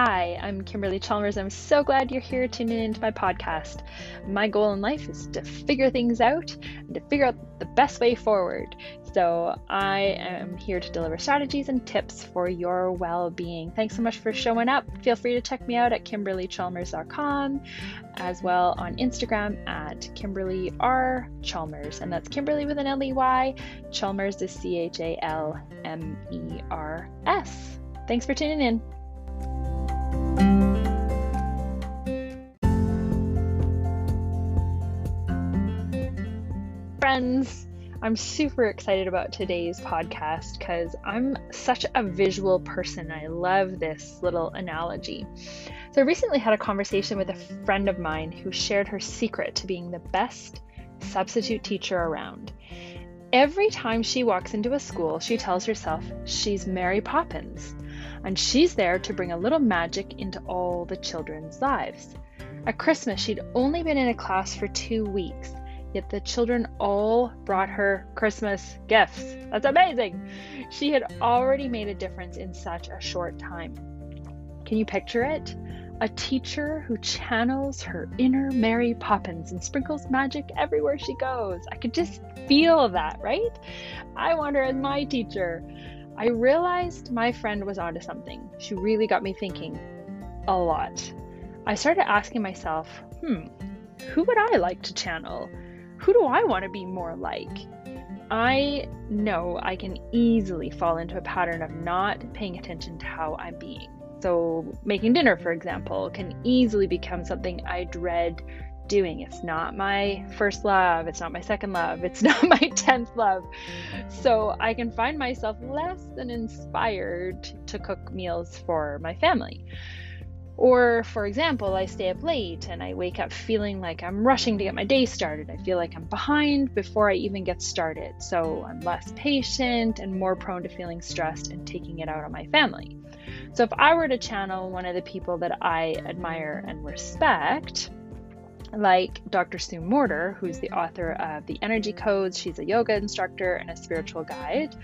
Hi, I'm Kimberly Chalmers. I'm so glad you're here tuning into my podcast. My goal in life is to figure things out and to figure out the best way forward. So, I am here to deliver strategies and tips for your well being. Thanks so much for showing up. Feel free to check me out at kimberlychalmers.com as well on Instagram at Kimberly R. Chalmers. And that's Kimberly with an L E Y. Chalmers is C H A L M E R S. Thanks for tuning in. Friends, I'm super excited about today's podcast because I'm such a visual person. I love this little analogy. So, I recently had a conversation with a friend of mine who shared her secret to being the best substitute teacher around. Every time she walks into a school, she tells herself she's Mary Poppins and she's there to bring a little magic into all the children's lives. At Christmas, she'd only been in a class for two weeks, yet the children all brought her Christmas gifts. That's amazing! She had already made a difference in such a short time. Can you picture it? A teacher who channels her inner Mary Poppins and sprinkles magic everywhere she goes. I could just feel that, right? I want her as my teacher. I realized my friend was onto something. She really got me thinking a lot. I started asking myself, hmm, who would I like to channel? Who do I want to be more like? I know I can easily fall into a pattern of not paying attention to how I'm being. So, making dinner, for example, can easily become something I dread doing. It's not my first love, it's not my second love, it's not my 10th love. So I can find myself less than inspired to cook meals for my family. Or, for example, I stay up late and I wake up feeling like I'm rushing to get my day started. I feel like I'm behind before I even get started. So I'm less patient and more prone to feeling stressed and taking it out on my family. So if I were to channel one of the people that I admire and respect, like Dr. Sue Morter, who's the author of The Energy Codes. She's a yoga instructor and a spiritual guide.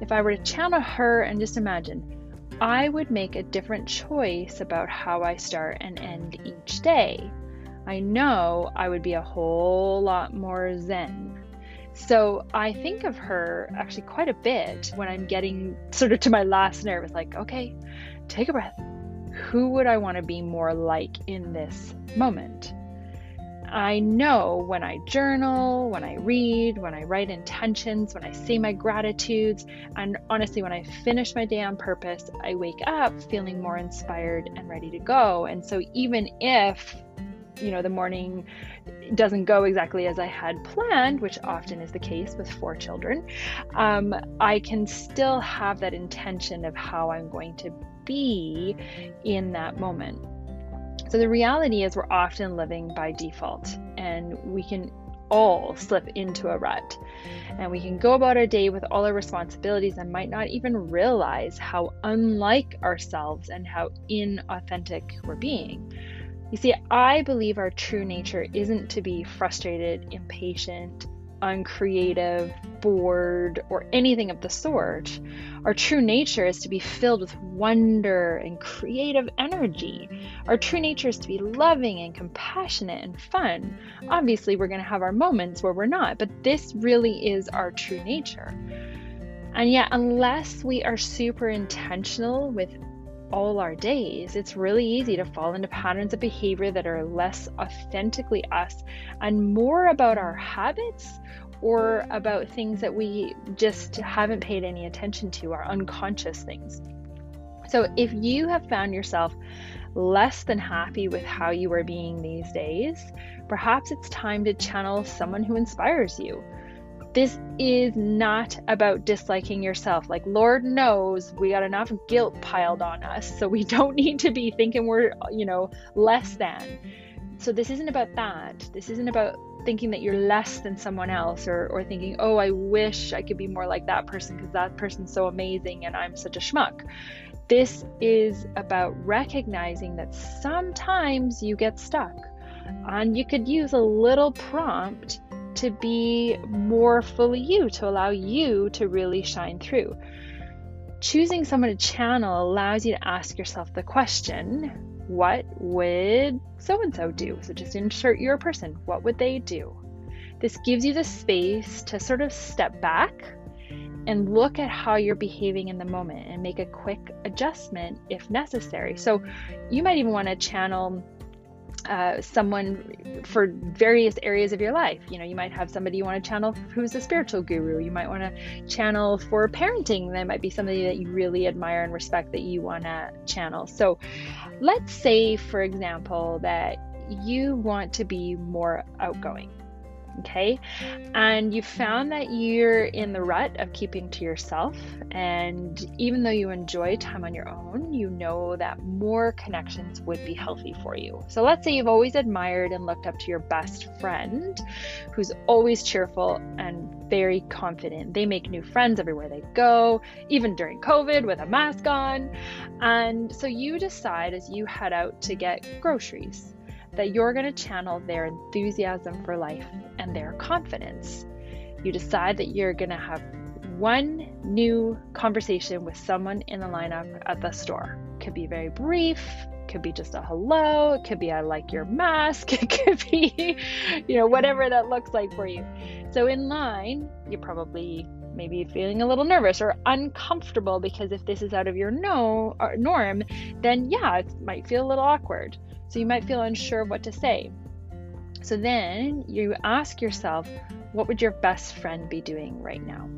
If I were to channel her and just imagine, I would make a different choice about how I start and end each day. I know I would be a whole lot more zen. So I think of her actually quite a bit when I'm getting sort of to my last nerve. It's like, okay, take a breath. Who would I want to be more like in this moment? I know when I journal, when I read, when I write intentions, when I say my gratitudes, and honestly, when I finish my day on purpose, I wake up feeling more inspired and ready to go. And so, even if you know the morning doesn't go exactly as I had planned, which often is the case with four children, um, I can still have that intention of how I'm going to be in that moment. So the reality is, we're often living by default, and we can all slip into a rut. And we can go about our day with all our responsibilities and might not even realize how unlike ourselves and how inauthentic we're being. You see, I believe our true nature isn't to be frustrated, impatient, uncreative, bored, or anything of the sort. Our true nature is to be filled with wonder and creative energy. Our true nature is to be loving and compassionate and fun. Obviously, we're going to have our moments where we're not, but this really is our true nature. And yet, unless we are super intentional with all our days, it's really easy to fall into patterns of behavior that are less authentically us and more about our habits or about things that we just haven't paid any attention to, our unconscious things. So, if you have found yourself less than happy with how you are being these days, perhaps it's time to channel someone who inspires you this is not about disliking yourself. Like, Lord knows we got enough guilt piled on us, so we don't need to be thinking we're, you know, less than. So, this isn't about that. This isn't about thinking that you're less than someone else or, or thinking, oh, I wish I could be more like that person because that person's so amazing and I'm such a schmuck. This is about recognizing that sometimes you get stuck and you could use a little prompt to be more fully you, to allow you to really shine through. choosing someone to channel allows you to ask yourself the question what would so and so do? So just insert your person. What would they do? This gives you the space to sort of step back and look at how you're behaving in the moment and make a quick adjustment if necessary. So you might even want to channel uh, someone for various areas of your life. You know, you might have somebody you want to channel who's a spiritual guru. You might want to channel for parenting. That might be somebody that you really admire and respect that you want to channel. So, let's say, for example, that you want to be more outgoing okay? And you found that you're in the rut of keeping to yourself. And even though you enjoy time on your own, you know that more connections would be healthy for you. So let's say you've always admired and looked up to your best friend who's always cheerful and very confident. They make new friends everywhere they go, even during COVID with a mask on. And so you decide as you head out to get groceries that you're going to channel their enthusiasm for life and their confidence. You decide that you're going to have one new conversation with someone in the lineup at the store. Could be very brief, could be just a hello, it could be I like your mask, it could be, you know, whatever that looks like for you. So in line, you're probably maybe feeling a little nervous or uncomfortable because if this is out of your no uh, norm, then yeah, it might feel a little awkward. So you might feel unsure what to say. So then you ask yourself, what would your best friend be doing right now?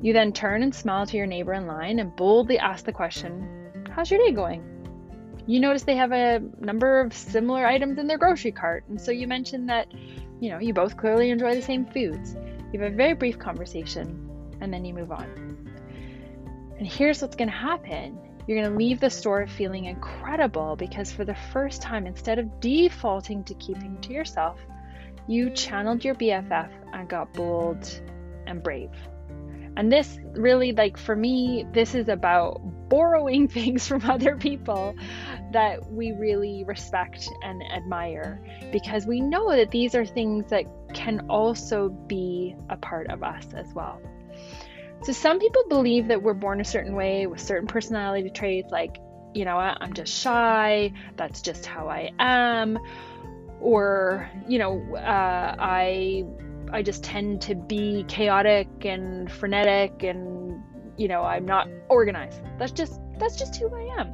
You then turn and smile to your neighbor in line and boldly ask the question, How's your day going? You notice they have a number of similar items in their grocery cart, and so you mention that, you know, you both clearly enjoy the same foods. You have a very brief conversation, and then you move on. And here's what's going to happen you're going to leave the store feeling incredible because for the first time, instead of defaulting to keeping to yourself, you channeled your BFF and got bold and brave. And this really, like for me, this is about borrowing things from other people that we really respect and admire because we know that these are things that can also be a part of us as well. So some people believe that we're born a certain way with certain personality traits, like, you know, I'm just shy, that's just how I am, or, you know, uh, I I just tend to be chaotic and frenetic and you know, I'm not organized. That's just that's just who I am.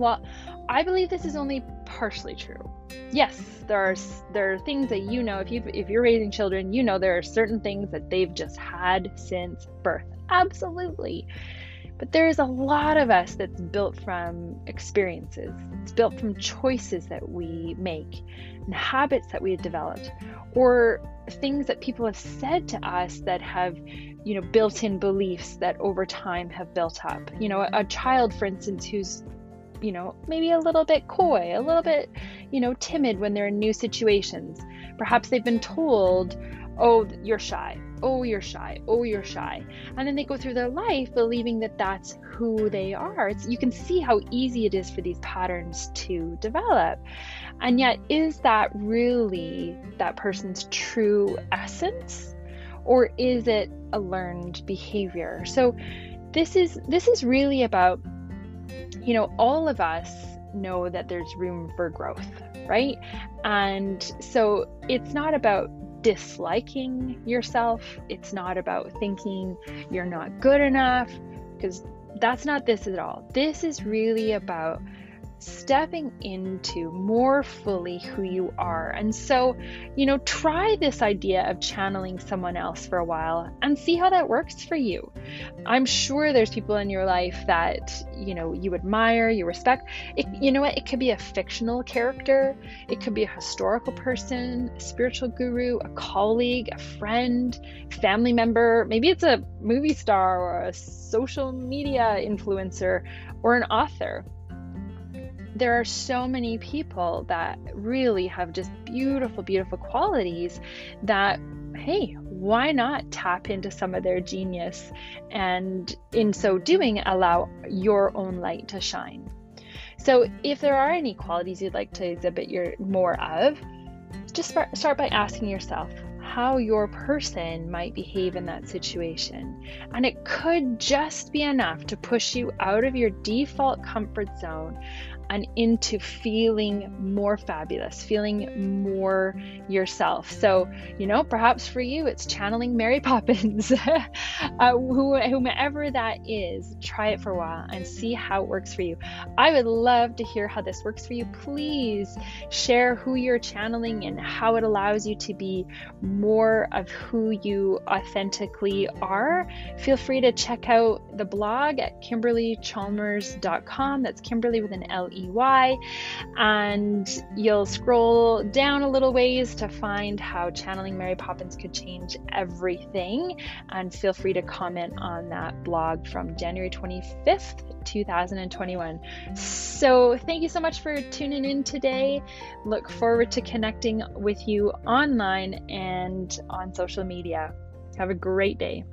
Well, I believe this is only partially true. Yes, there are there are things that you know if you if you're raising children, you know there are certain things that they've just had since birth. Absolutely. But there is a lot of us that's built from experiences. It's built from choices that we make and habits that we have developed or things that people have said to us that have you know built-in beliefs that over time have built up. You know, a, a child for instance who's you know, maybe a little bit coy, a little bit, you know, timid when they're in new situations. Perhaps they've been told, oh, you're shy. Oh, you're shy. Oh, you're shy. And then they go through their life believing that that's who they are. It's, you can see how easy it is for these patterns to develop. And yet, is that really that person's true essence? Or is it a learned behavior? So, this is this is really about you know, all of us know that there's room for growth, right? And so it's not about disliking yourself, it's not about thinking you're not good enough, because that's not this at all. This is really about stepping into more fully who you are. And so, you know, try this idea of channeling someone else for a while and see how that works for you. I'm sure there's people in your life that, you know, you admire, you respect. It, you know what? It could be a fictional character, it could be a historical person, a spiritual guru, a colleague, a friend, family member. Maybe it's a movie star or a social media influencer or an author there are so many people that really have just beautiful, beautiful qualities that, hey, why not tap into some of their genius and in so doing allow your own light to shine? So, if there are any qualities you'd like to exhibit your more of, just start by asking yourself, how your person might behave in that situation. And it could just be enough to push you out of your default comfort zone and into feeling more fabulous, feeling more yourself. So, you know, perhaps for you, it's channeling Mary Poppins, uh, whomever that is. Try it for a while and see how it works for you. I would love to hear how this works for you. Please share who you're channeling and how it allows you to be more of who you authentically are. Feel free to check out the blog at kimberlychalmers.com. That's Kimberly with an L E Y. And you'll scroll down a little ways to find how channeling Mary Poppins could change everything. And feel free to comment on that blog from January 25th, 2021. So, thank you so much for tuning in today. Look forward to connecting with you online and on social media. Have a great day.